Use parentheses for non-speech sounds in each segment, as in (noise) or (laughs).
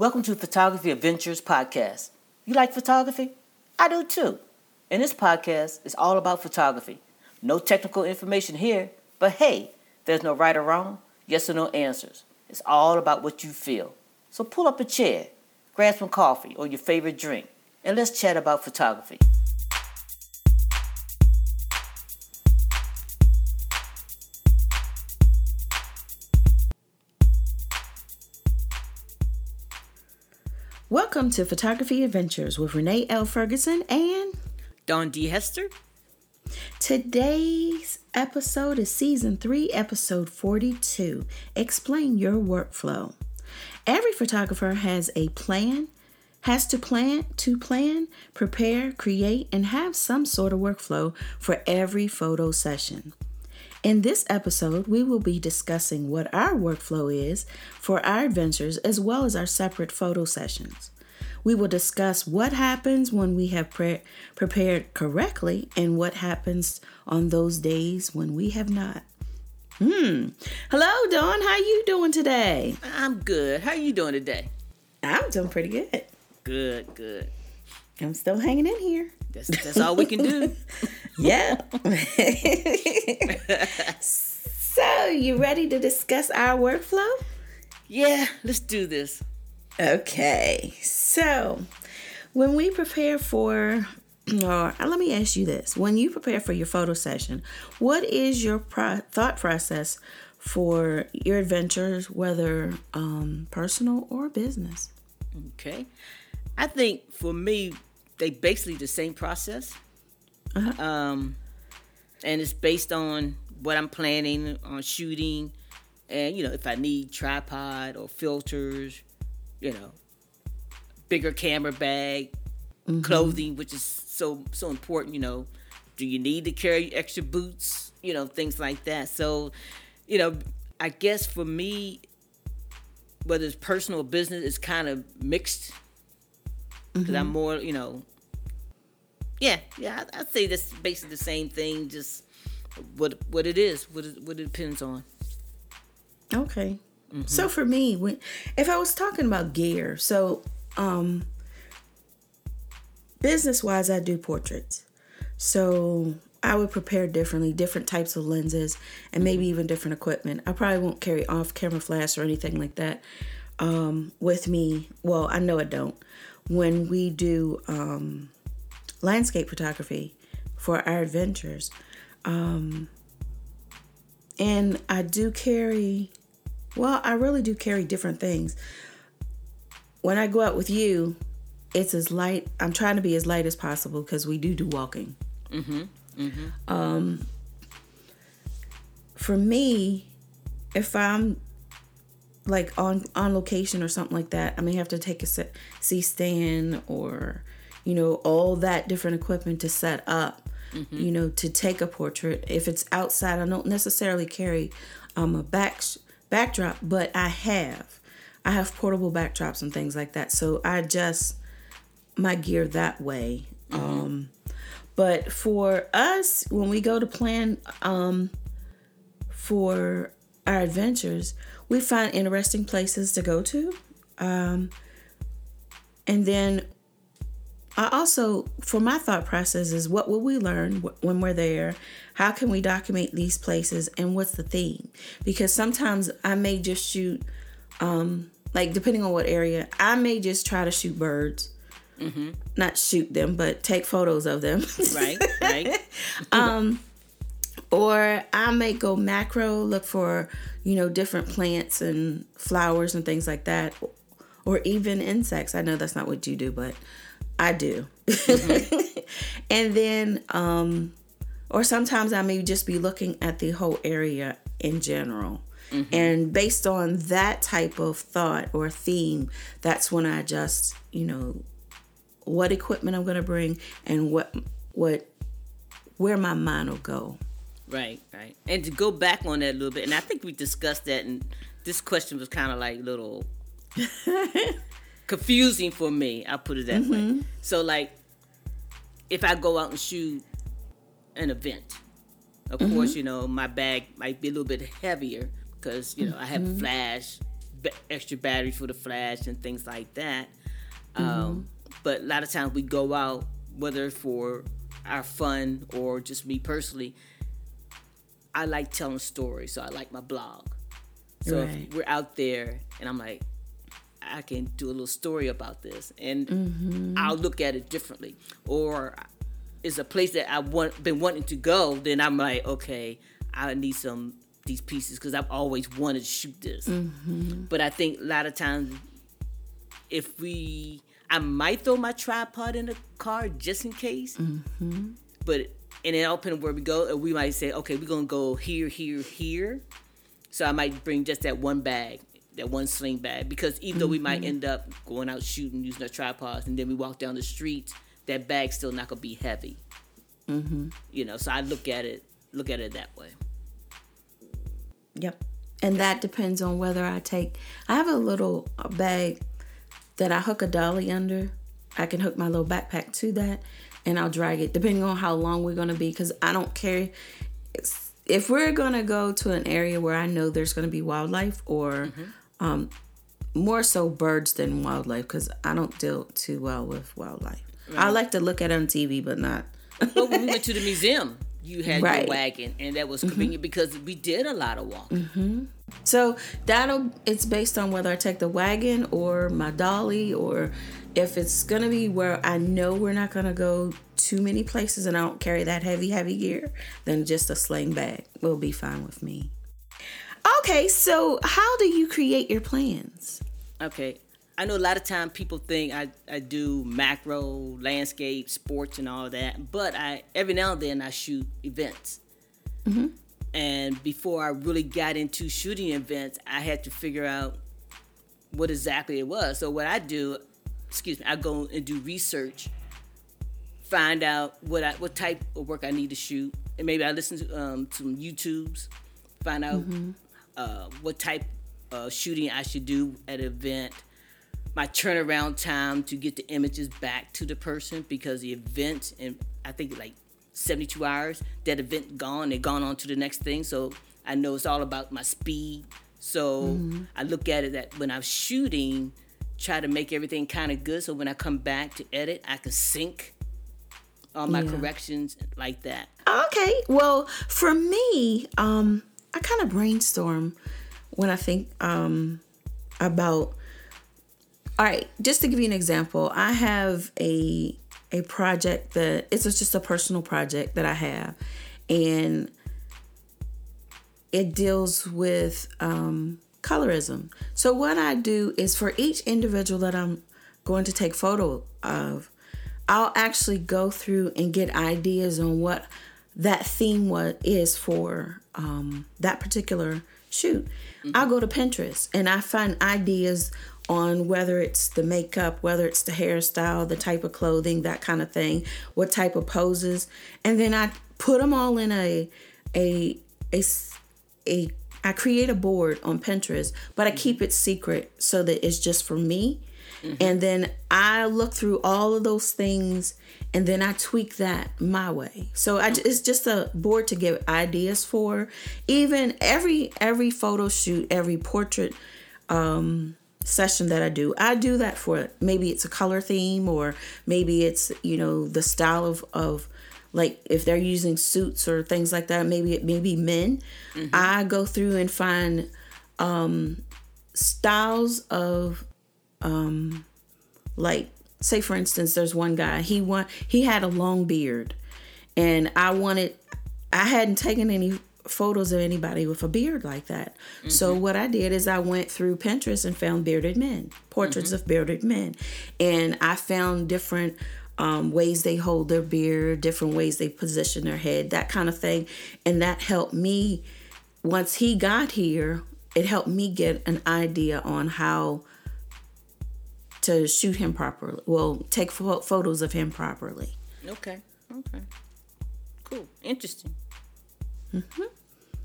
Welcome to Photography Adventures Podcast. You like photography? I do too. And this podcast is all about photography. No technical information here, but hey, there's no right or wrong, yes or no answers. It's all about what you feel. So pull up a chair, grab some coffee or your favorite drink, and let's chat about photography. Welcome to Photography Adventures with Renee L. Ferguson and Dawn D. Hester. Today's episode is season 3, episode 42. Explain your workflow. Every photographer has a plan, has to plan, to plan, prepare, create, and have some sort of workflow for every photo session. In this episode, we will be discussing what our workflow is for our adventures as well as our separate photo sessions. We will discuss what happens when we have pre- prepared correctly and what happens on those days when we have not. Hmm. Hello, Dawn. How you doing today? I'm good. How are you doing today? I'm doing pretty good. Good, good. I'm still hanging in here. That's that's all we can do. (laughs) yeah. (laughs) so, you ready to discuss our workflow? Yeah, let's do this. Okay. So, when we prepare for (clears throat) or let me ask you this. When you prepare for your photo session, what is your pro- thought process for your adventures, whether um, personal or business? Okay. I think for me, they basically the same process. Uh-huh. Um, and it's based on what I'm planning on shooting, and you know if I need tripod or filters, you know, bigger camera bag, mm-hmm. clothing, which is so so important. You know, do you need to carry extra boots? You know, things like that. So, you know, I guess for me, whether it's personal or business, it's kind of mixed because mm-hmm. I'm more, you know, yeah, yeah, I'd say that's basically the same thing, just what what it is, what it, what it depends on. Okay. Mm-hmm. So for me, when if I was talking about gear, so um business wise I do portraits. So I would prepare differently, different types of lenses and maybe even different equipment. I probably won't carry off camera flash or anything like that um, with me. Well, I know I don't. When we do um, landscape photography for our adventures. Um, and I do carry, well, I really do carry different things. When I go out with you, it's as light. I'm trying to be as light as possible because we do do walking. Mm-hmm. Mm-hmm. Um, for me, if I'm like on on location or something like that, I may have to take a C stand or you know, all that different equipment to set up, mm-hmm. you know, to take a portrait. If it's outside, I don't necessarily carry um, a back backdrop, but I have. I have portable backdrops and things like that. So I adjust my gear that way. Mm-hmm. Um, but for us, when we go to plan um, for our adventures, we find interesting places to go to. Um, and then I also, for my thought process, is what will we learn when we're there? How can we document these places? And what's the theme? Because sometimes I may just shoot, um, like depending on what area, I may just try to shoot birds. Mm-hmm. Not shoot them, but take photos of them. right, right. (laughs) um, or I may go macro, look for, you know, different plants and flowers and things like that. Or even insects. I know that's not what you do, but I do. Mm-hmm. (laughs) and then, um, or sometimes I may just be looking at the whole area in general. Mm-hmm. And based on that type of thought or theme, that's when I just, you know, what equipment I'm going to bring and what, what, where my mind will go. Right, right. And to go back on that a little bit, and I think we discussed that, and this question was kind of like little (laughs) confusing for me. I'll put it that mm-hmm. way. So like, if I go out and shoot an event, of mm-hmm. course, you know my bag might be a little bit heavier because you know I have mm-hmm. flash, b- extra batteries for the flash and things like that. Um, but a lot of times we go out, whether for our fun or just me personally. I like telling stories, so I like my blog. So Right. if we're out there and I'm like, I can do a little story about this, and mm-hmm. I'll look at it differently. Or it's a place that I want been wanting to go, then I'm like, okay, I need some these pieces because I've always wanted to shoot this. Mm-hmm. But I think a lot of times, if we, I might throw my tripod in the car just in case. Mm-hmm. But and it all depends where we go. And we might say, okay, we're gonna go here, here, here. So I might bring just that one bag, that one sling bag, because even though we might end up going out shooting using our tripods, and then we walk down the street, that bag's still not gonna be heavy. Mm-hmm. You know, so I look at it, look at it that way. Yep. And that depends on whether I take. I have a little bag that I hook a dolly under. I can hook my little backpack to that, and I'll drag it depending on how long we're gonna be. Because I don't carry. It's, if we're gonna go to an area where I know there's gonna be wildlife, or um, more so birds than wildlife, because I don't deal too well with wildlife. I like to look at it on TV, but not. But when we went to the museum, you had Right. your wagon, and that was convenient because we did a lot of walking. So that'll it's based on whether I take the wagon or my dolly or if it's gonna be where I know we're not gonna go too many places and I don't carry that heavy, heavy gear, then just a sling bag will be fine with me. Okay, so how do you create your plans? Okay. I know a lot of time people think I, I do macro, landscape, sports, and all that, but I every now and then I shoot events. And before I really got into shooting events, I had to figure out what exactly it was. So what I do, excuse me, I go and do research, find out what I, what type of work I need to shoot, and maybe I listen to um, some YouTubes, find out uh, what type of shooting I should do at an event, my turnaround time to get the images back to the person because the event and I think like 72 hours, that event gone, they're gone on to the next thing. So I know it's all about my speed. So I look at it that when I'm shooting, try to make everything kind of good. So when I come back to edit, I can sync all my Yeah. corrections like that. Okay, well, for me, um, I kind of brainstorm when I think um, about. All right, just to give you an example, I have a a project that it's just a personal project that I have, and it deals with um, colorism. So what I do is for each individual that I'm going to take photo of, I'll actually go through and get ideas on what that theme was is for um, that particular shoot. Mm-hmm. I'll go to Pinterest and I find ideas on whether it's the makeup, whether it's the hairstyle, the type of clothing, that kind of thing, what type of poses, and then I put them all in a a a s- a I create a board on Pinterest, but I keep mm-hmm. it secret so that it's just for me. Mm-hmm. And then I look through all of those things and then I tweak that my way. So I, it's just a board to give ideas for. Even every every photo shoot, every portrait um, session that I do, I do that for maybe it's a color theme or maybe it's you know the style of of like if they're using suits or things like that. Maybe it maybe men. I go through and find um, styles of um, like say for instance there's one guy he want he had a long beard. And i wanted i hadn't taken any photos of anybody with a beard like that. So what i did is i went through pinterest and found bearded men portraits of bearded men. And i found different um, ways they hold their beard different ways they position their head that kind of thing. And that helped me once he got here it helped me get an idea on how to shoot him properly. Well, take pho- photos of him properly. Okay. Okay. Cool. Interesting.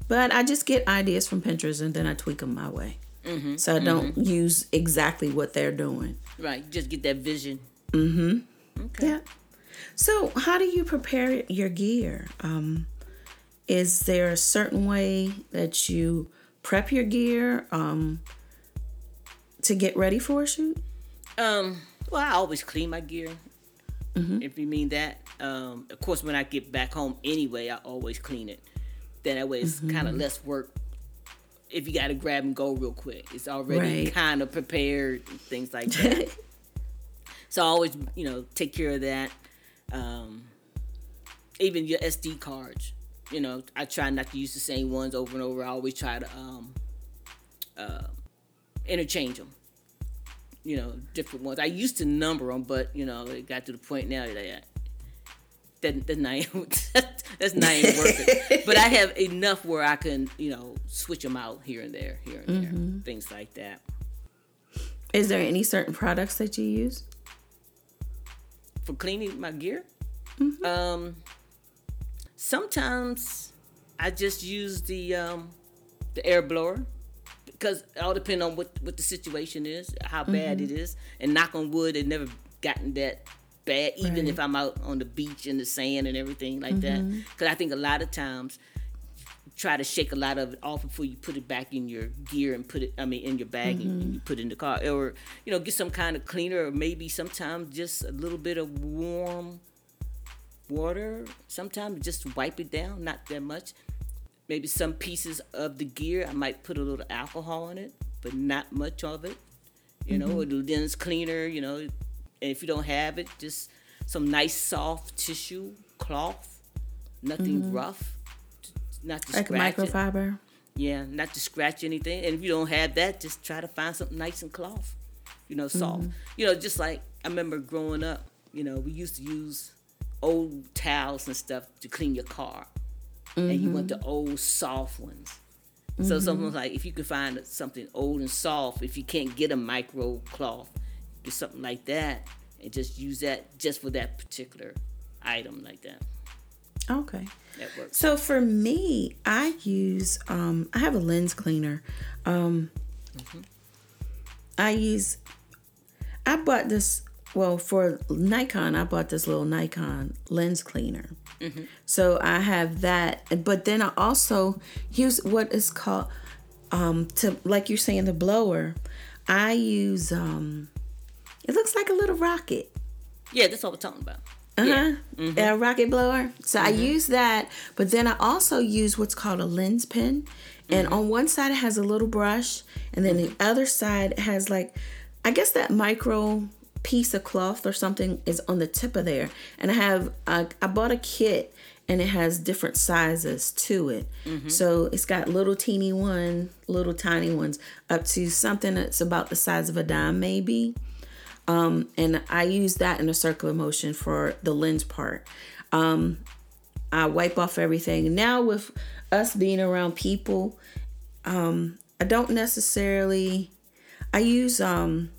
But I just get ideas from Pinterest and then I tweak them my way. So I don't use exactly what they're doing. Right. Just get that vision. Mm-hmm. Okay. Yeah. So how do you prepare your gear? Um, is there a certain way that you prep your gear? Um, to get ready for a shoot? Um, well, I always clean my gear. If you mean that, um, of course, when I get back home anyway, I always clean it. Then that way, it's kind of less work. If you got to grab and go real quick, it's already Right. kind of prepared, and things like (laughs) that. so I always, you know, take care of that. Um, even your SD cards, you know, I try not to use the same ones over and over. I always try to um, uh, interchange them you know, different ones. I used to number them, but you know, it got to the point now that I, that that not (laughs) that's not even worth it. But I have enough where I can, you know, switch them out here and there, here and there, things like that. Is there any certain products that you use? For cleaning my gear, um, sometimes I just use the um, the air blower because it all depends on what what the situation is, how bad it mm-hmm. is, and knock on wood, it never gotten that bad. Even Right. if I'm out on the beach in the sand and everything like that, mm-hmm. because I think a lot of times try to shake a lot of it off before you put it back in your gear and put it I mean in your bag and, and mm-hmm. you put it in the car. Or you know get some kind of cleaner or maybe sometimes just a little bit of warm water sometimes just wipe it down not that much maybe some pieces of the gear I might put a little alcohol in it but not much of it you know or the lens cleaner you know and if you don't have it just some nice soft tissue cloth nothing mm-hmm. rough not to Like scratch it. microfiber? Yeah, not to scratch anything. And if you don't have that, just try to find something nice and cloth. You know, soft. Mm-hmm. You know, just like I remember growing up, you know, we used to use old towels and stuff to clean your car. And you want the old soft ones. So something like if you can find something old and soft, if you can't get a micro cloth, get something like that and just use that just for that particular item like that. Okay. That works. So for me, I use um I have a lens cleaner. Um I use I bought this well for Nikon, I bought this little Nikon lens cleaner. So I have that, but then I also use what is called um to like you're saying the blower. I use um it looks like a little rocket. Yeah, that's what we're talking about. Uh-huh. A rocket blower. So I use that, but then I also use what's called a lens pen. And on one side it has a little brush, and then the other side has like I guess that micro piece of cloth or something is on the tip of there. And I have I bought a kit and it has different sizes to it. So it's got little teeny one, little tiny ones up to something that's about the size of a dime maybe and I use that in a circular motion for the lens part. Um, I wipe off everything. Now with us being around people, um, I don't necessarily. I use um,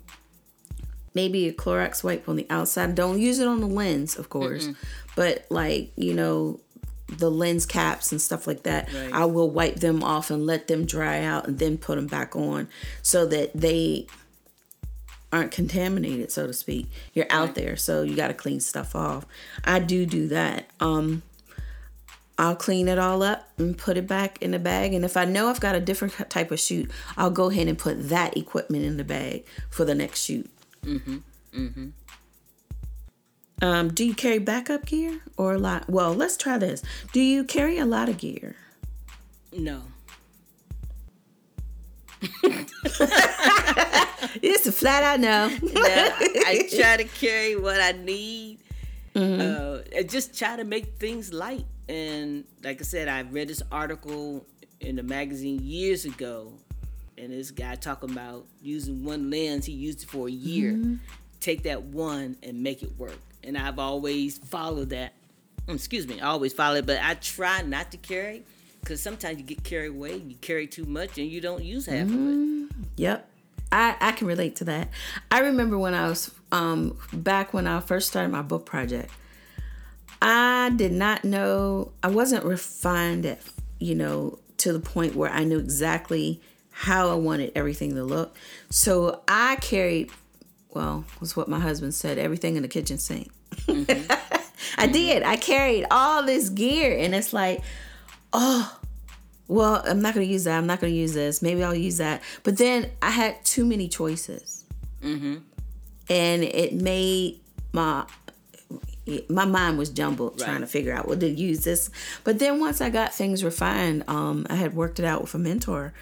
maybe a Clorox wipe on the outside. Don't use it on the lens, of course, but like you know the lens caps and stuff like that Right. i will wipe them off and let them dry out and then put them back on so that they aren't contaminated so to speak. You're out there so you got to clean stuff off. I do do that. Um i'll clean it all up and put it back in the bag and if i know i've got a different type of shoot i'll go ahead and put that equipment in the bag for the next shoot mm-hmm. Mm-hmm. Um, do you carry backup gear or a lot? Well let's try this. Do you carry a lot of gear? No. (laughs) it's a flat out no Now, I try to carry what I need. Uh, and just try to make things light. And like I said, I read this article in the magazine years ago, and this guy talking about using one lens. He used it for a year. Take that one and make it work. And I've always followed that. Mm, Excuse me, I always follow it, but I try not to carry because sometimes you get carried away. You carry too much and you don't use half of it. Yep. I, I can relate to that. I remember when I was um back when I first started my book project. I did not know I wasn't refined at you know to the point where I knew exactly how I wanted everything to look. So I carried well, was what my husband said, everything in the kitchen sink. (laughs) I did. I carried all this gear and it's like, oh, well, I'm not going to use that. I'm not going to use this. Maybe I'll use that. But then I had too many choices. Mm-hmm. And it made my my mind was jumbled right. trying to figure out what to use this. But then once I got things refined, um, I had worked it out with a mentor.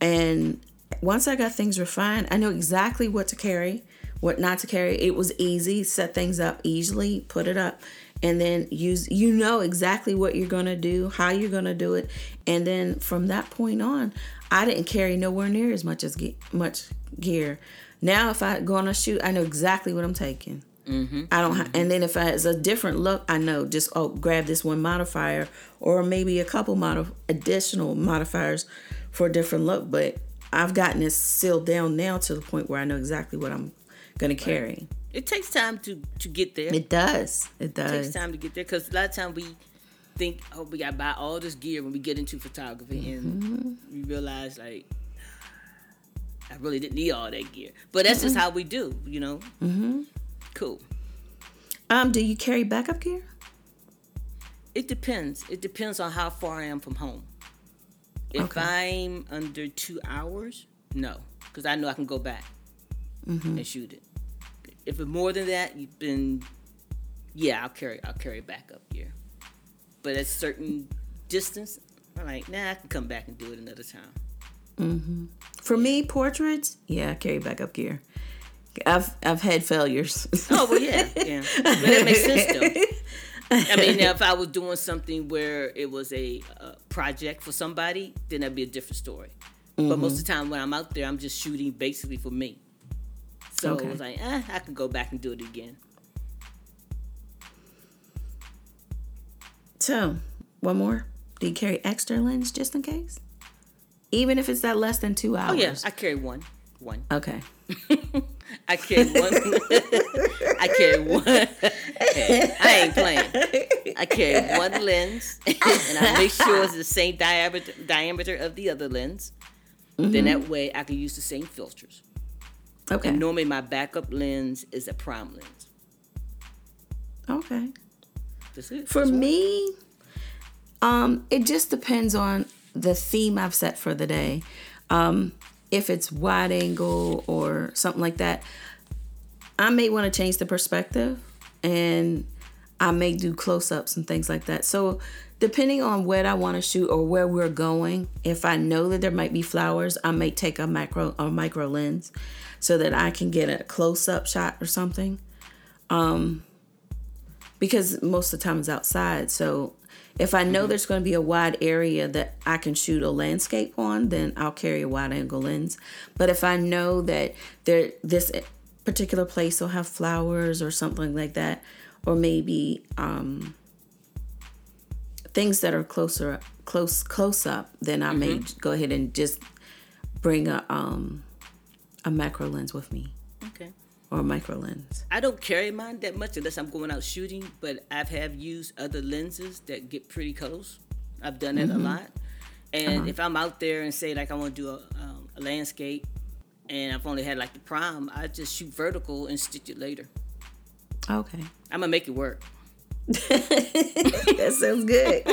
And once I got things refined, I know exactly what to carry, what not to carry. It was easy, set things up easily, put it up and then use you know exactly what you're going to do how you're going to do it. And then from that point on i didn't carry nowhere near as much as ge- much gear. Now if i go on a shoot i know exactly what i'm taking mm-hmm. i don't ha- and then if I, it's a different look i know just oh grab this one modifier or maybe a couple mod- additional modifiers for a different look but i've gotten it sealed down now to the point where i know exactly what i'm going to carry right. It takes time to to get there. It does. It does. It takes time to get there because a lot of time we think, oh, we got to buy all this gear when we get into photography, mm-hmm. and we realize like I really didn't need all that gear. But that's mm-hmm. just how we do, you know. Mm-hmm. Cool. Um, do you carry backup gear? It depends. It depends on how far I am from home. If okay. I'm under two hours, no, because I know I can go back mm-hmm. and shoot it. If it's more than that, you've been, yeah, I'll carry I'll carry backup gear. But at certain distance, I'm like, nah, I can come back and do it another time. Mm-hmm. For me, portraits, yeah, I carry backup gear. I've I've had failures. oh well, yeah, yeah, (laughs) but that makes sense though. I mean, (laughs) if I was doing something where it was a, a project for somebody, then that'd be a different story. Mm-hmm. But most of the time when I'm out there, I'm just shooting basically for me. So okay. it was like, eh, I can go back and do it again. So, one more. Do you carry extra lens just in case? Even if it's that less than two hours? Oh, yeah. I carry one. One. Okay. (laughs) I carry one. I carry one. I ain't playing. I carry one lens, and I make sure it's the same diameter diameter of the other lens. Mm-hmm. Then that way, I can use the same filters. Okay. And normally my backup lens is a prime lens. Okay. That's it. For That's me, um, it just depends on the theme I've set for the day. Um, if it's wide angle or something like that, I may want to change the perspective and I may do close ups and things like that. So, depending on what I want to shoot or where we're going, if I know that there might be flowers, I may take a macro or micro lens so that I can get a close up shot or something. Um, because most of the time it's outside. So if I know mm-hmm. there's going to be a wide area that I can shoot a landscape on, then I'll carry a wide angle lens. But if I know that there this particular place will have flowers or something like that, or maybe um, things that are closer close close up, then I mm-hmm. may go ahead and just bring a um, a macro lens with me. Okay. Or a micro lens. I don't carry mine that much unless I'm going out shooting, but I've have used other lenses that get pretty close. I've done it mm-hmm. a lot. And uh-huh. if I'm out there and say like I want to do a, um, a landscape, and I've only had like the prime, I just shoot vertical and stitch it later. Okay. I'm gonna make it work. (laughs) that sounds good.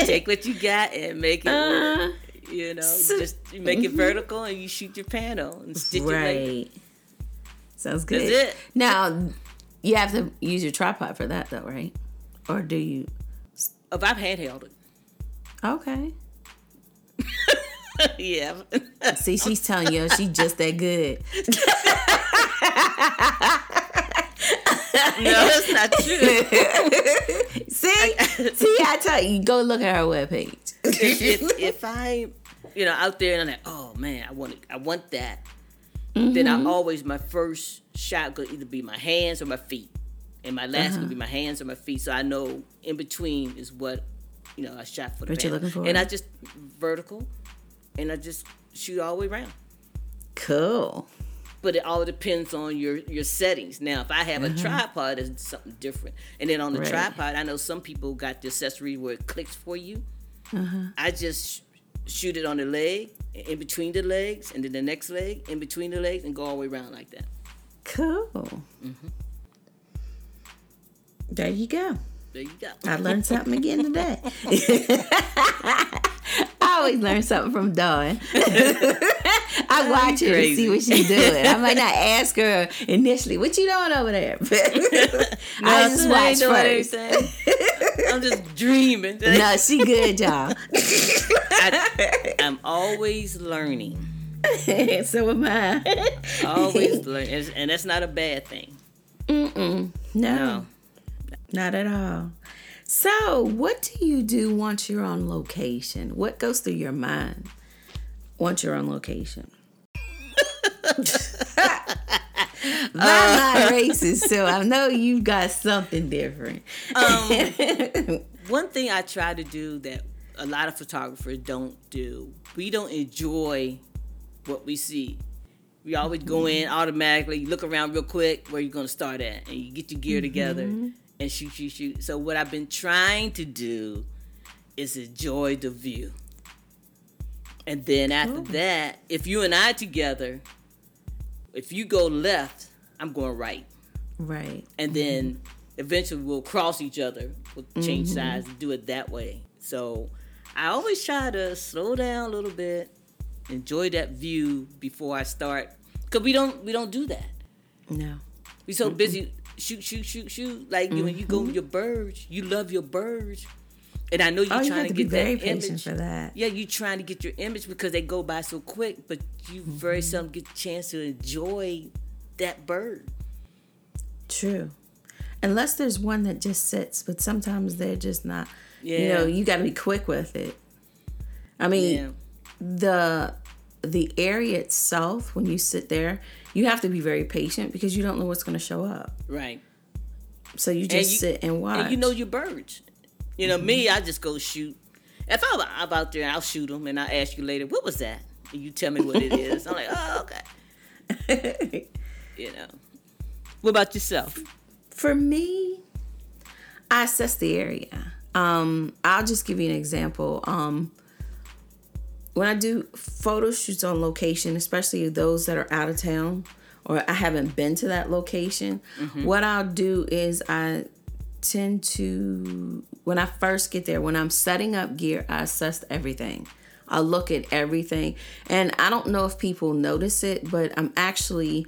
(laughs) Take what you got and make it uh, work. You know, so, just make it (laughs) mm-hmm. vertical and you shoot your panel and stitch right. it later. Sounds good. That's it. Now, you have to use your tripod for that, though, right? Or do you? If I've handheld it. Okay. (laughs) yeah. See, she's telling you she's just that good. no, that's not true. (laughs) see, see, I tell you, go look at her webpage. if, if, I, you know, out there and I'm like, oh man, I want it, I want that. Mm-hmm. Then I always my first shot could either be my hands or my feet, and my last uh-huh. could be my hands or my feet. So I know in between is what, you know, I shot for the. What you looking for? And I just vertical, and I just shoot all the way around. Cool but it all depends on your your settings. Now, if I have a mm-hmm. tripod, it's something different. And then on the right. tripod, I know some people got the accessory where it clicks for you. Uh-huh. I just shoot it on the leg, in between the legs, and then the next leg, in between the legs, and go all the way around like that. Cool. Mm-hmm. There you go. There you go. I learned (laughs) something again today. (laughs) I always learn something from Dawn. (laughs) I watch her to see what she's doing. I might not ask her initially, "What you doing over there?" no, I just watch first. I'm just dreaming. (laughs) no, she good, y'all. I, I'm always learning. (laughs) so am I. always (laughs) learning, and that's not a bad thing. Mm-mm. No, no, not at all. So, what do you do once you're on location? What goes through your mind once you're on location? My uh, mind races, so I (laughs) know you've got something different. Um, (laughs) one thing I try to do that a lot of photographers don't do, we don't enjoy what we see. We always go in automatically, you look around real quick where you're going to start at, and you get your gear mm-hmm. together and shoot, shoot, shoot. So what I've been trying to do is enjoy the view. And then after oh. that, if you and I together, if you go left, I'm going right. Right. And then eventually we'll cross each other. We'll change mm-hmm. sides and do it that way. So I always try to slow down a little bit, enjoy that view before I start. Cause we don't we don't do that. No. We so mm busy shoot, shoot, shoot, shoot. Like mm-hmm. when you go with mm-hmm. your birds, you love your birds. And I know you're oh, trying you to, to get very that image. for that. Yeah, you're trying to get your image because they go by so quick, but you mm-hmm. very seldom get a chance to enjoy that bird. True. Unless there's one that just sits, but sometimes they're just not. Yeah. You know, you got to be quick with it. I mean, yeah. the the area itself when you sit there you have to be very patient because you don't know what's going to show up. Right. So you just you, sit and watch. And you know your birds. You know mm-hmm. me, I just go shoot. If I'm, I'm out there, I'll shoot them, and I'll ask you later, "What was that?" And you tell me what it is. I'm like, "Oh, okay." (laughs) you know. What about yourself? For me, I assess the area. Um, I'll just give you an example. Um, when I do photo shoots on location, especially those that are out of town or I haven't been to that location, mm-hmm. what I'll do is I tend to when I first get there, when I'm setting up gear, I assess everything. I look at everything. And I don't know if people notice it, but I'm actually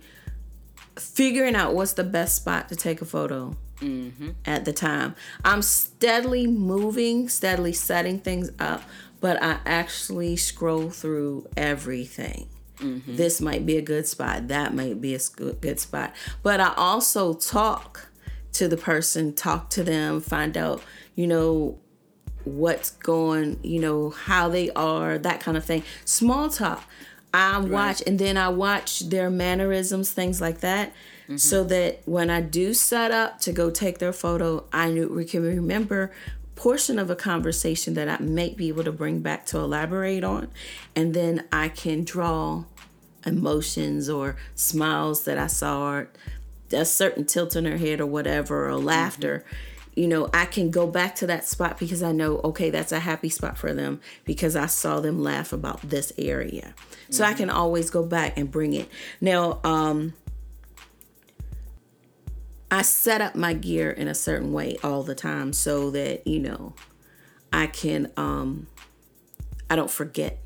figuring out what's the best spot to take a photo mm-hmm. at the time. I'm steadily moving, steadily setting things up but I actually scroll through everything. Mm-hmm. This might be a good spot. That might be a good spot. But I also talk to the person, talk to them, find out, you know, what's going, you know, how they are, that kind of thing. Small talk. I right. watch and then I watch their mannerisms, things like that. Mm-hmm. So that when I do set up to go take their photo, I can remember portion of a conversation that I might be able to bring back to elaborate on. And then I can draw emotions or smiles that I saw, a certain tilt in her head or whatever, or laughter. Mm-hmm. You know, I can go back to that spot because I know, okay, that's a happy spot for them because I saw them laugh about this area. So mm-hmm. I can always go back and bring it. Now, um, I set up my gear in a certain way all the time so that, you know, I can um I don't forget.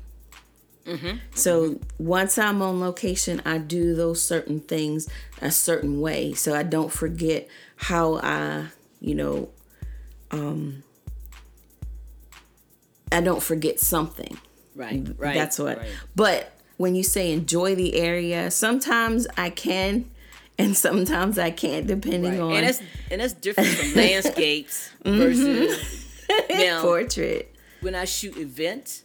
Mm-hmm. So once I'm on location, I do those certain things a certain way so I don't forget how I, you know, um I don't forget something. Right, right. That's what. Right. But when you say enjoy the area, sometimes I can and sometimes I can't, depending right. on. And that's and that's different from landscapes (laughs) mm-hmm. versus (laughs) now, portrait. When I shoot events,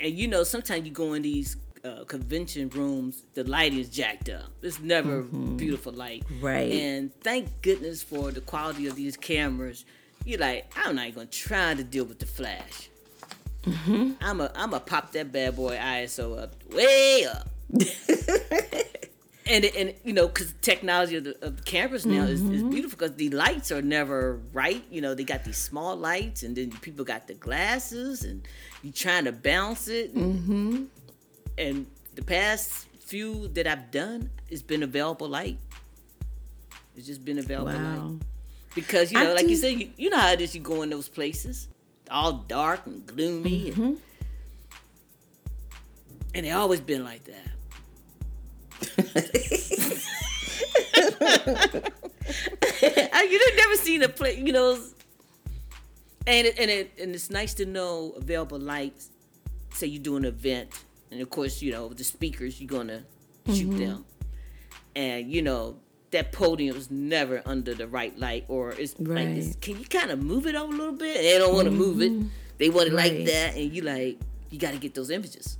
and you know, sometimes you go in these uh, convention rooms, the light is jacked up. It's never mm-hmm. beautiful light, right? And thank goodness for the quality of these cameras. You're like, I'm not gonna try to deal with the flash. Mm-hmm. I'm a I'm a pop that bad boy ISO up way up. (laughs) and and you know because technology of the, of the cameras now mm-hmm. is, is, mm-hmm. beautiful because the lights are never right you know they got these small lights and then people got the glasses and you're trying to balance it and, mm-hmm. and the past few that i've done it's been available light it's just been available wow. light because you know, I like you said, you, you know how it is. You go in those places, all dark and gloomy, Mm-hmm. and, and they always been like that. I, you done never seen a place, you know. And it, and it and it's nice to know available lights. Say you do an event, and of course, you know the speakers you're gonna shoot them, and you know that podium's never under the right light, or it's like, this, Right. can you kind of move it over a little bit? They don't want to move it. They want it like that, and you like you got to get those images.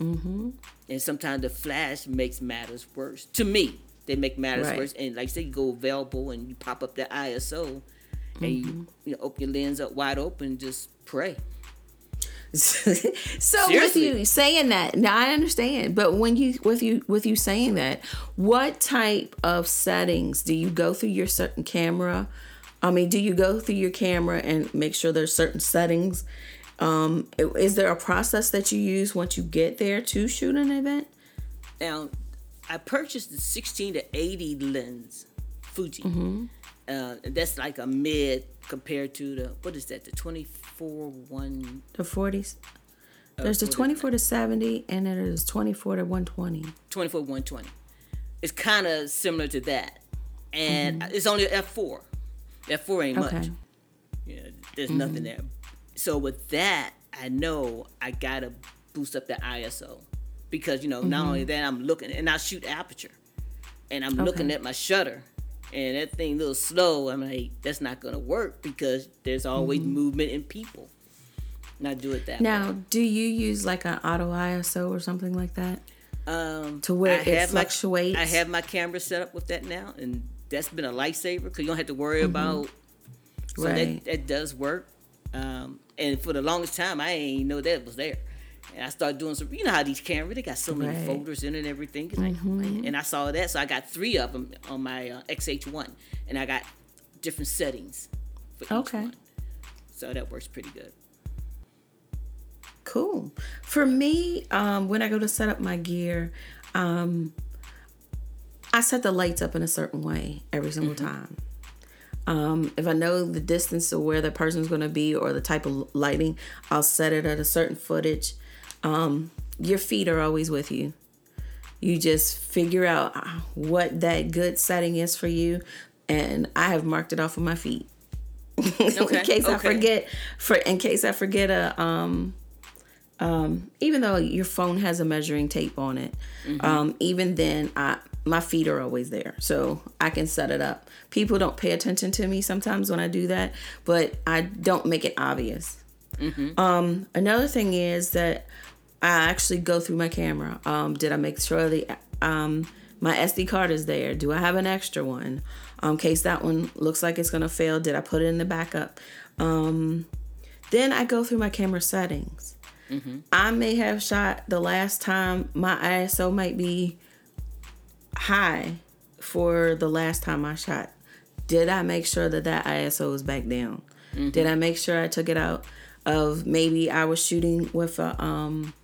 Mm-hmm. And sometimes the flash makes matters worse. To me, they make matters Right. worse. And like say you go available and you pop up the ISO and you, Mm-hmm. you know, open your lens up wide open, just pray. (laughs) so with you saying that, now I understand. But when you with you with you saying that, what type of settings do you go through your certain camera? I mean, do you go through your camera and make sure there's certain settings? Um, is there a process that you use once you get there to shoot an event? Now, I purchased the 16 to 80 lens, Fuji. Mm-hmm. Uh, that's like a mid compared to the what is that? The 24 one. The forties. There's the 24 to 70, and then there's 24 to 120. 24 120. It's kind of similar to that, and it's only f f4. F4 ain't much. Mm-hmm. Okay. Yeah, there's nothing Mm-hmm. there. So with that, I know I gotta boost up the ISO because you know not Mm-hmm. only that I'm looking and I shoot aperture, and I'm looking at my shutter, and that thing a little slow. I'm like, that's not gonna work because there's always Mm-hmm. movement in people. Not do it that way. Now, do you use like an auto ISO or something like that? um, to where I it have my- fluctuates? I have my camera set up with that now, and that's been a lifesaver because you don't have to worry Mm-hmm. about. So Right. that that does work. Um, and for the longest time, I ain't know that was there. And I started doing some. You know how these cameras they got so many Right. Mm-hmm. folders in it and everything. Like, and I saw that, so I got three of them on my uh, XH1, and I got different settings for each Okay. one. So that works pretty good. Cool. For me, um, when I go to set up my gear, um, I set the lights up in a certain way every single time. Um, if I know the distance of where the person's going to be or the type of lighting, I'll set it at a certain footage. Um, your feet are always with you. You just figure out uh, what that good setting is for you, and I have marked it off with my feet. (laughs) Okay, in case I forget, for in case I forget a um, um, even though your phone has a measuring tape on it, Mm-hmm. um, even then, I my feet are always there, so I can set it up. People don't pay attention to me sometimes when I do that, but I don't make it obvious. Mm-hmm. Um, another thing is that I actually go through my camera. Um, did I make sure the um, my SD card is there? Do I have an extra one? Um, in case that one looks like it's gonna fail, did I put it in the backup? Um, then I go through my camera settings. I may have shot the last time my ISO might be high for the last time I shot. Did I make sure that that ISO was back down? Did I make sure I took it out of maybe I was shooting with a um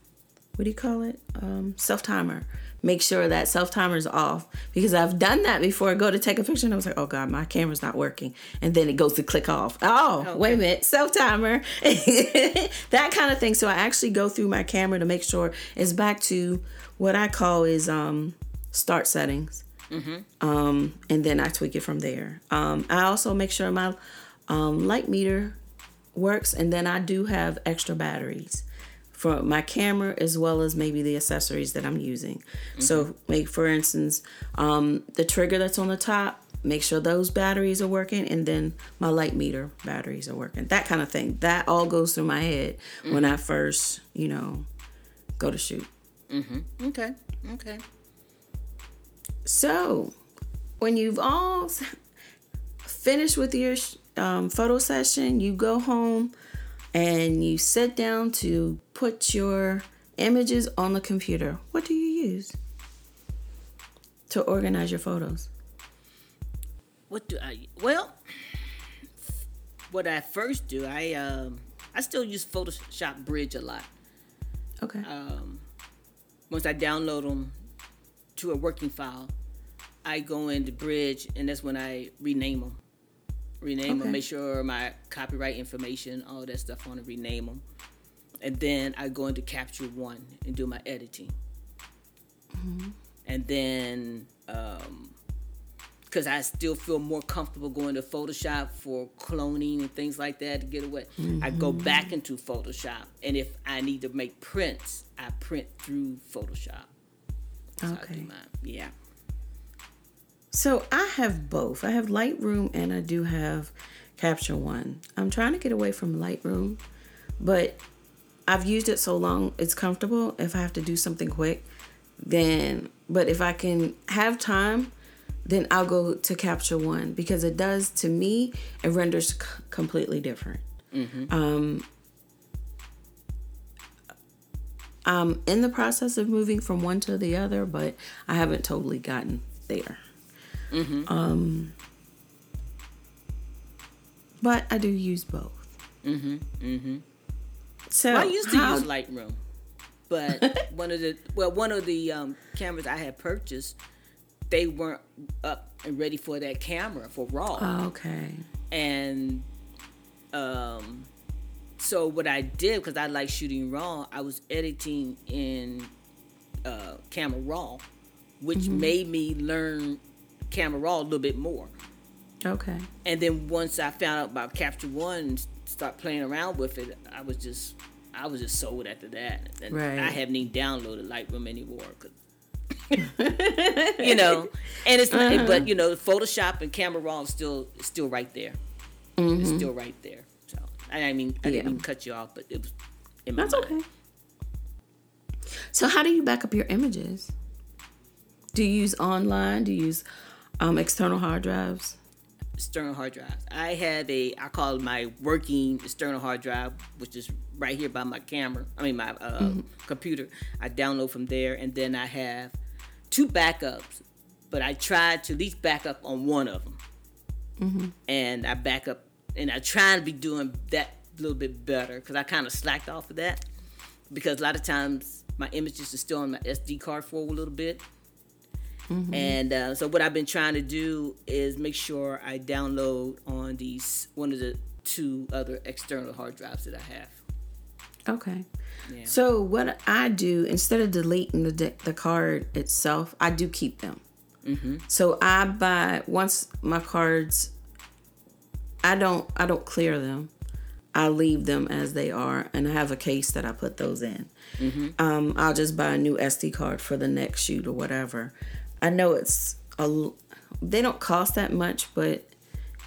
what do you call it? Um self timer. Make sure that self timer's off because I've done that before. I go to take a picture and I was like, oh god, my camera's not working, and then it goes to click off. Oh, wait a minute, self timer, (laughs) that kind of thing. So I actually go through my camera to make sure it's back to what I call is um start settings um, and then I tweak it from there. Um, I also make sure my um, light meter works, and then I do have extra batteries for my camera as well as maybe the accessories that I'm using. So, make for instance, um, the trigger that's on the top. Make sure those batteries are working, and then my light meter batteries are working. That kind of thing. That all goes through my head when I first, you know, go to shoot. Okay. Okay. So, when you've all finished with your um, photo session, you go home and you sit down to put your images on the computer. What do you use to organize your photos? What do I? Well, what I first do, I um, I still use Photoshop Bridge a lot. Okay. Um, once I download them to a working file, I go into Bridge, and that's when I rename them. rename okay. them, make sure my copyright information, all that stuff, I want to rename them, and then I go into Capture One and do my editing, mm-hmm. and then because um, I still feel more comfortable going to Photoshop for cloning and things like that to get away. Mm-hmm. I go mm-hmm. back into Photoshop, and if I need to make prints, I print through Photoshop. Okay. Yeah. So I have both. I have Lightroom and I do have Capture One. I'm trying to get away from Lightroom, but I've used it so long it's comfortable. If I have to do something quick, then but if I can have time, then I'll go to Capture One because it does to me it renders c- completely different. Mm-hmm. Um, I'm in the process of moving from one to the other, but I haven't totally gotten there. Mm-hmm. Um, but I do use both. Mm-hmm. Mm-hmm. So well, I used to how... use Lightroom, but (laughs) one of the well, one of the um, cameras I had purchased, they weren't up and ready for that camera for RAW. Oh, okay. And um, so what I did because I like shooting RAW, I was editing in uh, Camera Raw, which mm-hmm. made me learn Camera Raw a little bit more. Okay. And then once I found out about Capture One and start playing around with it, I was just I was just sold after that. And right. I haven't even downloaded Lightroom anymore. (laughs) you know, and it's uh-huh. but you know, Photoshop and Camera Raw is still still right there. Mm-hmm. It's still right there. So I, mean, I didn't even cut you off, but it was. That's mind. okay. So how do you back up your images? Do you use online? Do you use um, external hard drives. External hard drives. I have a I call it my working external hard drive, which is right here by my camera. I mean my uh, mm-hmm. computer. I download from there, and then I have two backups. But I tried to at least back up on one of them, mm-hmm. and I back up, and I try to be doing that a little bit better because I kind of slacked off of that because a lot of times my images are still on my SD card for a little bit Mm-hmm. And uh, so what I've been trying to do is make sure I download on these one of the two other external hard drives that I have. Okay. Yeah. So what I do instead of deleting the de- the card itself, I do keep them. Mm-hmm. So I buy once my cards. I don't I don't clear them. I leave them as they are, and I have a case that I put those in. Mm-hmm. Um, I'll just buy a new SD card for the next shoot or whatever. I know it's a they don't cost that much, but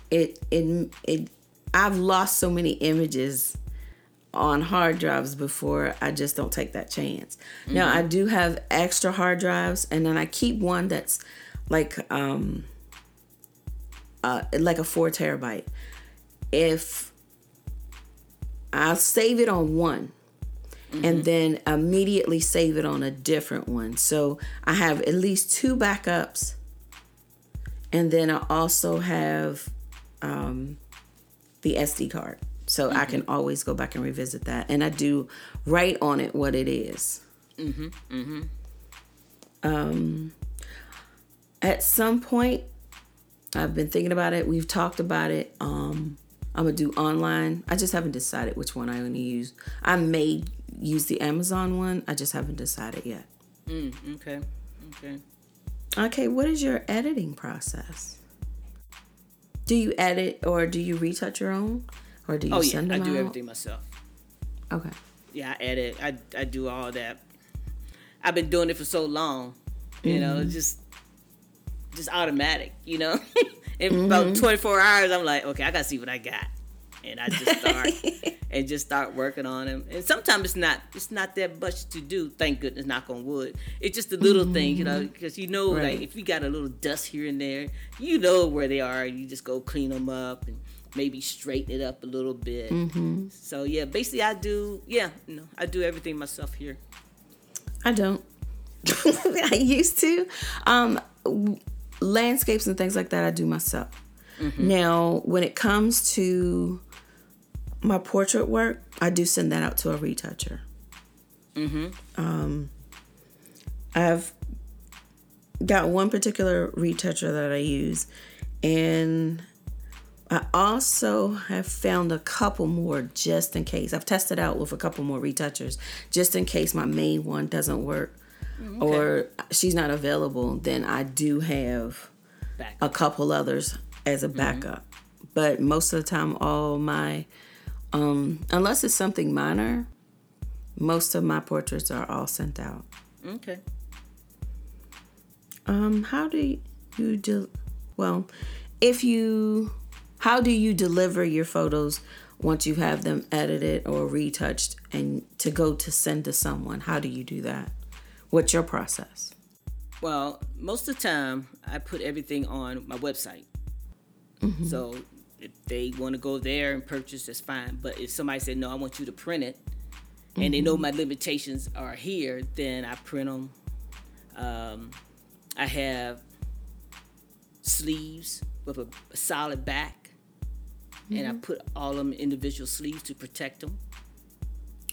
it it it I've lost so many images on hard drives before. I just don't take that chance. Mm-hmm. Now I do have extra hard drives, and then I keep one that's like um uh like a four terabyte. If I'll save it on one mm-hmm. and then immediately save it on a different one. So I have at least two backups. And then I also have um, the SD card. So mm-hmm. I can always go back and revisit that. And I do write on it what it is. Mm-hmm. Mm-hmm. Um, at some point, I've been thinking about it. We've talked about it. Um, I'm gonna do online. I just haven't decided which one I'm gonna use. I may use the Amazon one. I just haven't decided yet. Mm, okay. Okay. Okay, what is your editing process? Do you edit or do you retouch your own? Or do you oh, send yeah, them I do out? everything myself. Okay. Yeah, I edit. I, I do all that. I've been doing it for so long. You mm-hmm. know, just just automatic, you know? (laughs) In mm-hmm. about 24 hours, I'm like, okay, I gotta see what I got. And I just start (laughs) and just start working on them. And sometimes it's not it's not that much to do. Thank goodness, knock on wood. It's just the little mm-hmm. things, you know, because you know, right. like if you got a little dust here and there, you know where they are. You just go clean them up and maybe straighten it up a little bit. Mm-hmm. So yeah, basically I do. Yeah, you know, I do everything myself here. I don't. (laughs) I used to. Um, landscapes and things like that, I do myself. Mm-hmm. Now, when it comes to my portrait work, I do send that out to a retoucher. Mm-hmm. Um, I've got one particular retoucher that I use, and I also have found a couple more just in case. I've tested out with a couple more retouchers just in case my main one doesn't work okay. or she's not available. Then I do have a couple others as a mm-hmm. backup. Mm-hmm. But most of the time, all my, um, unless it's something minor, most of my portraits are all sent out. Okay. Um, how do you do? Well, if you how do you deliver your photos once you have them edited or retouched and to go to send to someone? How do you do that? What's your process? Well, most of the time, I put everything on my website. Mm-hmm. So if they want to go there and purchase, that's fine. But if somebody said, no, I want you to print it, and mm-hmm. they know mm-hmm. my limitations are here, then I print them. Um, I have sleeves with a, a solid back mm-hmm. and I mm-hmm. put all of them individual sleeves to protect them.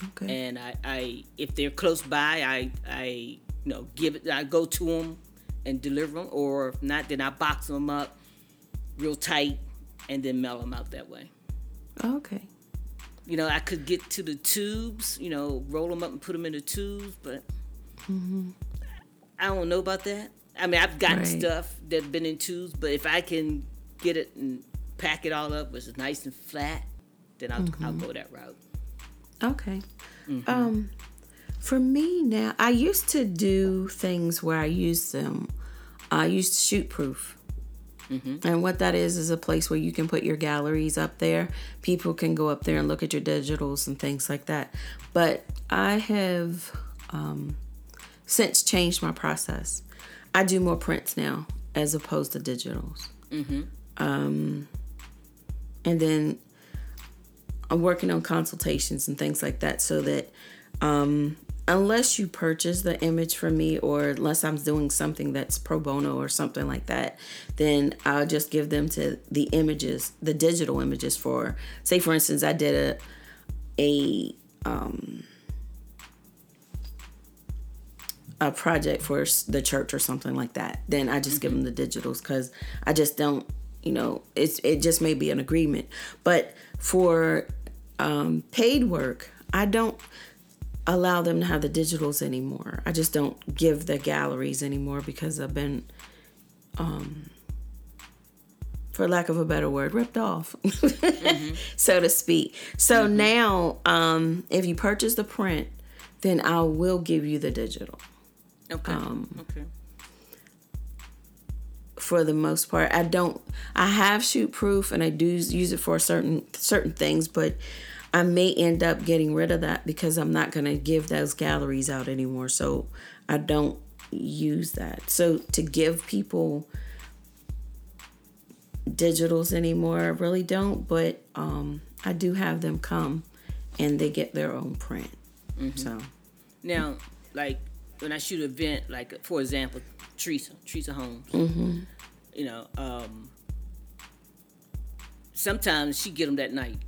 Okay. And I, I, if they're close by, I, I, you know, give it. I go to them and deliver them, or if not, then I box them up real tight and then mail them out that way. Okay. You know, I could get to the tubes, you know, roll them up and put them in the tubes, but mm-hmm. I don't know about that. I mean, I've gotten right. stuff that's been in tubes, but if I can get it and pack it all up, which is nice and flat, then I'll, mm-hmm. I'll go that route. Okay. Mm-hmm. Um, for me now, I used to do things where I used them. I used Shootproof. Mm-hmm. And what that is is a place where you can put your galleries up there. People can go up there and look at your digitals and things like that. But I have um, since changed my process. I do more prints now as opposed to digitals. Mm-hmm. Um, and then I'm working on consultations and things like that so that um, unless you purchase the image from me or unless I'm doing something that's pro bono or something like that, then I'll just give them to the images, the digital images for, say, for instance, I did a, a, um, a project for the church or something like that, then I just mm-hmm. give them the digitals because I just don't you know it's it just may be an agreement. But for um, paid work i don't allow them to have the digitals anymore. I just don't give the galleries anymore because i've been um, for lack of a better word ripped off (laughs) mm-hmm. so to speak. So mm-hmm. now um, if you purchase the print then i will give you the digital. Okay. Um, okay for the most part. I don't I have ShootProof and I do use it for certain certain things, but I may end up getting rid of that because I'm not going to give those galleries out anymore. So I don't use that. So to give people digitals anymore, I really don't, but um, I do have them come and they get their own print. Mm-hmm. So now, like when I shoot an event, like for example, Teresa, Teresa Holmes. Mm-hmm. You know, um, sometimes she get them that night,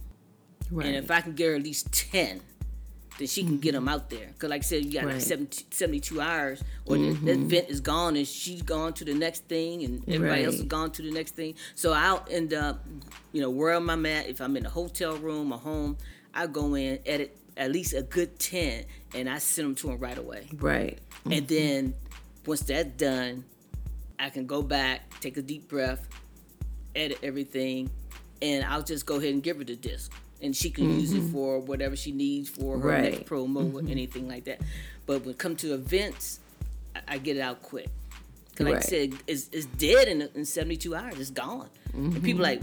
right. and if I can get her at least ten, then she can mm-hmm. get them out there. Cause like I said, you got right. like 70, 72 hours, or mm-hmm. that event is gone, and she's gone to the next thing, and everybody right. else is gone to the next thing. So I'll end up, you know, where am I at? If I'm in a hotel room or home, I go in edit at least a good ten, and I send them to them right away. Right. Mm-hmm. And then once that's done, I can go back, take a deep breath, edit everything, and I'll just go ahead and give her the disc. And she can mm-hmm. use it mm-hmm. for whatever she needs for her right. next promo mm-hmm. or anything like that. But when it comes to events, I, I, get it out quick. Cause like right. I said, it's, it's dead in, in 72 hours. It's gone. Mm-hmm. And people like,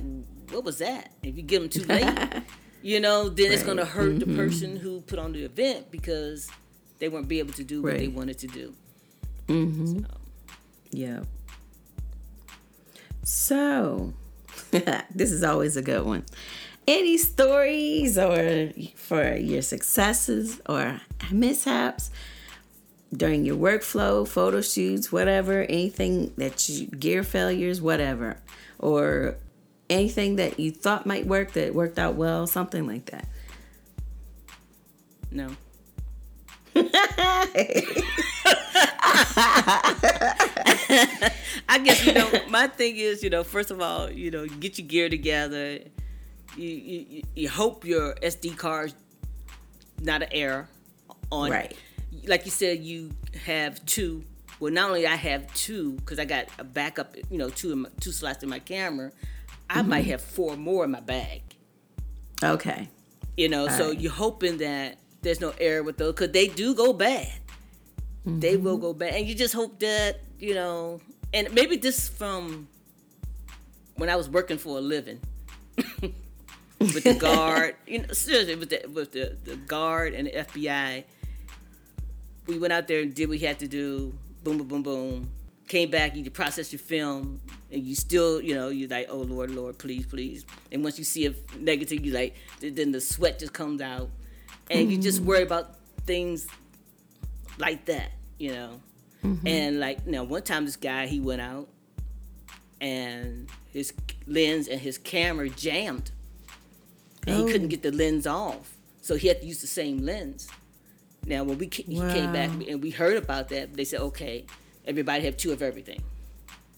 what was that? If you give them too late, (laughs) you know, then right. it's going to hurt the mm-hmm. person who put on the event because they won't be able to do what they wanted to do. Mm-hmm. So. Yeah. So, (laughs) this is always a good one. Any stories or for your successes or mishaps during your workflow, photo shoots, whatever, anything that you gear failures, whatever, or anything that you thought might work that worked out well, something like that. No. (laughs) I guess you know my thing is you know first of all you know get your gear together. You you, you hope your SD card's not an error on Right. Like you said, you have two. Well, not only I have two because I got a backup, you know, two in my, two slots in my camera. I might mm-hmm. have four more in my bag. Okay. You know, so Alright. you're hoping that there's no error with those because they do go bad. They will mm-hmm. go bad, and you just hope that you know. And maybe this from when I was working for a living (laughs) with the guard. (laughs) You know, seriously, with the with the, the guard and the FBI. We went out there and did what we had to do. Boom, boom, boom, boom. Came back, you process your film, and you still, you know, you're like, oh Lord, Lord, please, please. And once you see a negative, you like, then the sweat just comes out, and you just mm-hmm. worry about things like that, you know. Mm-hmm. And like, you know, one time this guy he went out, and his lens and his camera jammed, and he Oh. couldn't get the lens off, so he had to use the same lens. Now, when we ca- he came back and we heard about that, they said, okay, everybody have two of everything.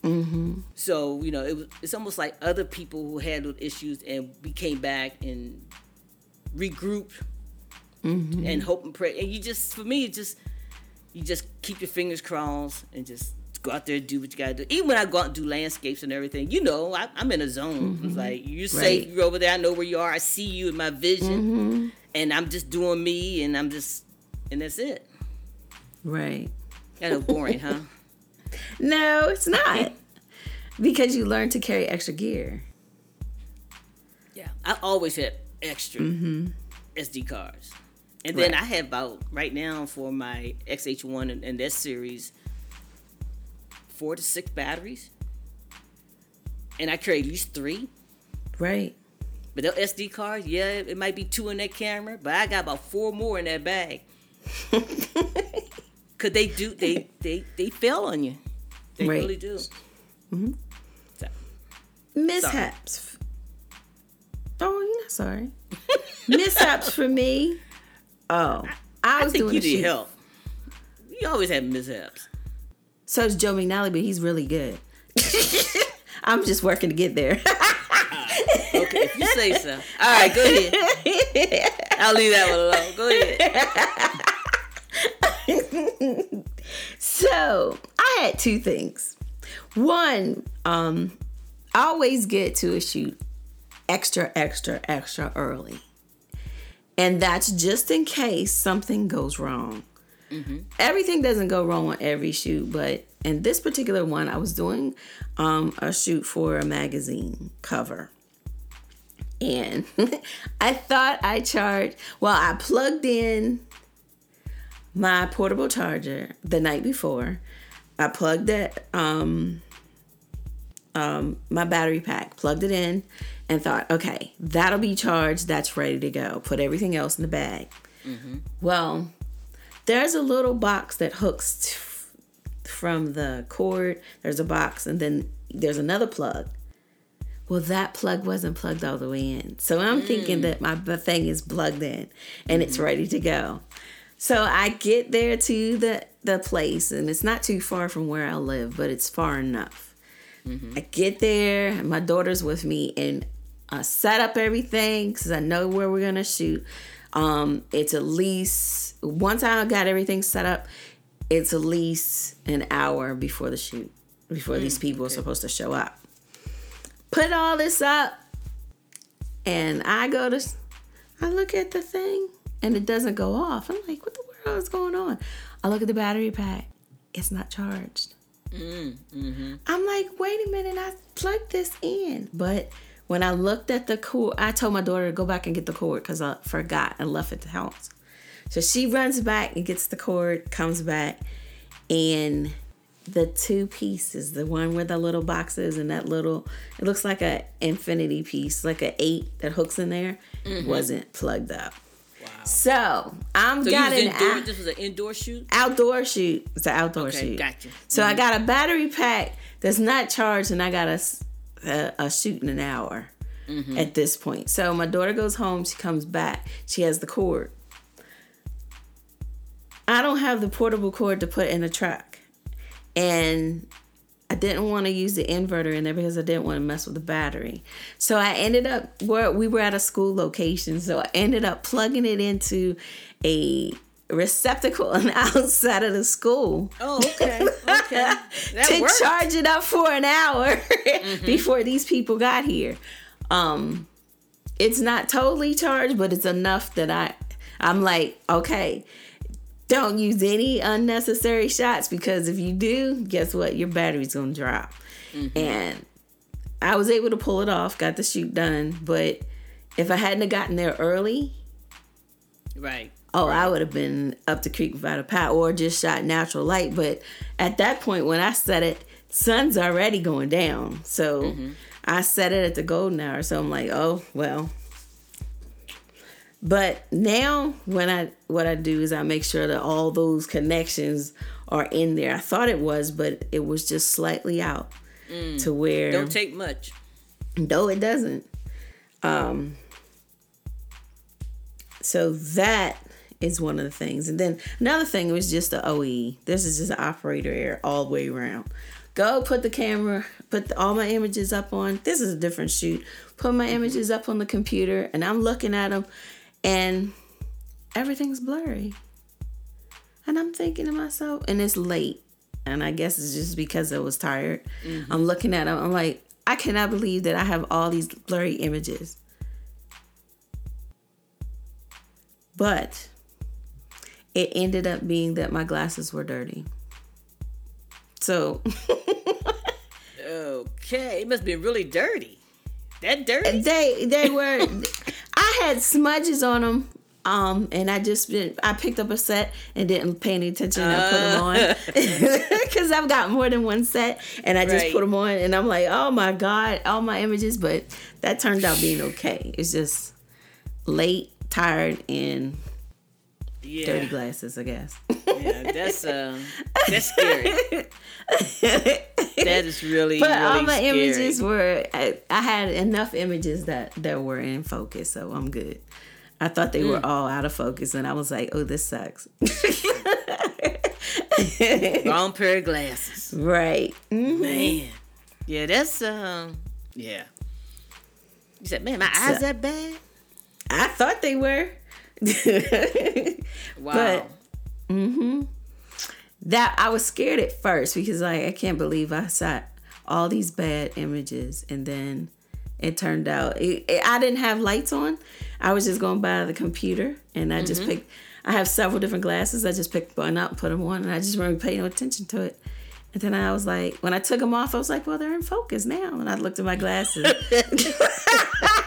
Mm-hmm. So you know, it was it's almost like other people who handled issues, and we came back and regrouped mm-hmm. and hope and pray. And you just, for me, it just you just keep your fingers crossed and just go out there and do what you gotta do. Even when I go out and do landscapes and everything, you know, I, I'm in a zone. It's mm-hmm. like you're safe, Right. you're over there. I know where you are. I see you in my vision, mm-hmm. and I'm just doing me, and I'm just, and that's it. Right. Kind of boring, huh? (laughs) No, it's not. because you learn to carry extra gear. Yeah, I always had extra mm-hmm. SD cards, and then Right. I have about right now for my XH1 and, and that series, four to six batteries, and I carry at least three. Right. But the SD cards, yeah, it might be two in that camera, but I got about four more in that bag. (laughs) Cause they do, they they they fail on you. They Right. really do. Mm-hmm. So, Mishaps. Oh, you're not sorry. Mishaps for me. Oh, I I was think doing you need help. You always have mishaps. So is Joe McNally, but he's really good. (laughs) I'm just working to get there. Ah, okay, if you say so. All right, go ahead. (laughs) I'll leave that one alone. Go ahead. (laughs) (laughs) so I had two things. One, um, I always get to a shoot extra, extra, extra early. And that's just in case something goes wrong. Everything doesn't go wrong on every shoot, but in this particular one, I was doing um, a shoot for a magazine cover. And (laughs) I thought I charged, well, I plugged in my portable charger the night before. I plugged it, um, um, my battery pack, plugged it in, and thought, okay, that'll be charged. That's ready to go. Put everything else in the bag. Well, there's a little box that hooks t- from the cord. There's a box, and then there's another plug. Well, that plug wasn't plugged all the way in. So I'm thinking that my thing is plugged in and it's ready to go. So I get there to the, the place, and it's not too far from where I live, but it's far enough. I get there, my daughter's with me, and I set up everything because I know where we're gonna shoot. Um, it's at least once I got everything set up, it's at least an hour before the shoot, before these people are supposed to show up. Put all this up, and I go to, I look at the thing, and it doesn't go off. I'm like, what the world is going on? I look at the battery pack, it's not charged. Mm-hmm. I'm like, wait a minute, I plugged this in. But when I looked at the cord, I told my daughter to go back and get the cord because I forgot and left it at the house. So she runs back and gets the cord, comes back, and the two pieces, the one with the little boxes and that little, it looks like a infinity piece, like a eight that hooks in there, mm-hmm. wasn't plugged up. So I'm So got an indoor, out- this was an indoor shoot? outdoor shoot. It's an outdoor Okay, shoot. gotcha. So I mm-hmm. got a battery pack that's not charged, and I got a shoot in an hour mm-hmm. at this point. So my daughter goes home. She comes back. She has the cord. I don't have the portable cord to put in the truck, and I didn't want to use the inverter in there because I didn't want to mess with the battery. So I ended up where we were at a school location, so I ended up plugging it into a receptacle (laughs) on the outside of the school. Oh, okay. Okay. (laughs) To worked. charge it up for an hour (laughs) before these people got here. Um it's not totally charged, but it's enough that I I'm like, okay, don't use any unnecessary shots because if you do, guess what? Your battery's gonna drop. Mm-hmm. And I was able to pull it off, got the shoot done, but if I hadn't have gotten there early, Right. Oh, I would have been up the creek without a paddle or just shot natural light. But at that point, when I set it, sun's already going down. So mm-hmm. I set it at the golden hour. So I'm like, oh well. But now, when I what I do is I make sure that all those connections are in there. I thought it was, but it was just slightly out to where Don't take much. no, it doesn't. Um, so that is one of the things. And then another thing was just the OE. This is just an operator error all the way around. Go put the camera, put the, all my images up on. This is a different shoot. Put my images up on the computer, and I'm looking at them, and everything's blurry. And I'm thinking to myself, and it's late. And I guess it's just because I was tired. Mm-hmm. I'm looking at them. I'm like, I cannot believe that I have all these blurry images. But it ended up being that my glasses were dirty. So (laughs) Okay. It must be really dirty. That dirty? they they were (laughs) I had smudges on them um and I just been I picked up a set and didn't pay any attention and I put them on. (laughs) Cuz I've got more than one set and I just Right. put them on and I'm like oh my god all my images but that turned out being okay. It's just late tired and yeah. dirty glasses I guess Yeah, that's um, that's scary. That is really, but really all my scary. images were I, I had enough images that that were in focus so i'm good i thought they Mm. were all out of focus and i was like oh this sucks Wrong pair of glasses. right Mhm. Man. Yeah, that's um. yeah. You said, man, my eyes that bad? i thought they were (laughs) Wow. But- mm-hmm. that i was scared at first because like i can't believe i saw all these bad images. And then it turned out it, it- i didn't have lights on. I was just going by the computer and i just mm-hmm. picked i have several different glasses. I just picked one up put them on and i just remember paying no attention to it. And then i was like when i took them off i was like well they're in focus now. And i looked at my glasses. (laughs) (laughs)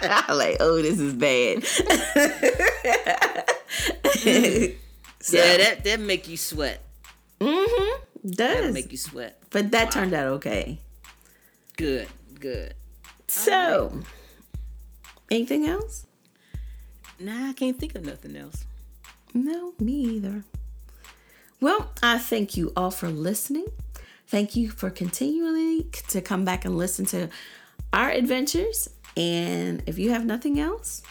I was like oh this is bad (laughs) (laughs) So- yeah, that that make you sweat. Mm-hmm. That Does. make you sweat. but that turned out okay. Good, good. So, anything else? Nah, I can't think of nothing else. No, me either. Well, I thank you all for listening. Thank you for continually to come back and listen to our adventures. And if you have nothing else,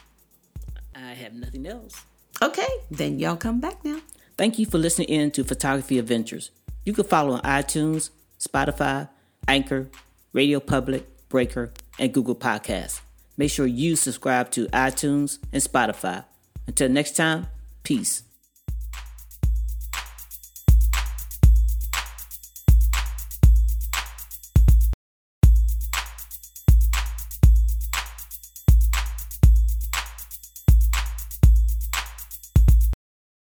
I have nothing else. Okay, then y'all come back now. Thank you for listening in to Photography Adventures. You can follow on iTunes, Spotify, Anchor, Radio Public, Breaker, and Google Podcasts. Make sure you subscribe to iTunes and Spotify. Until next time, peace.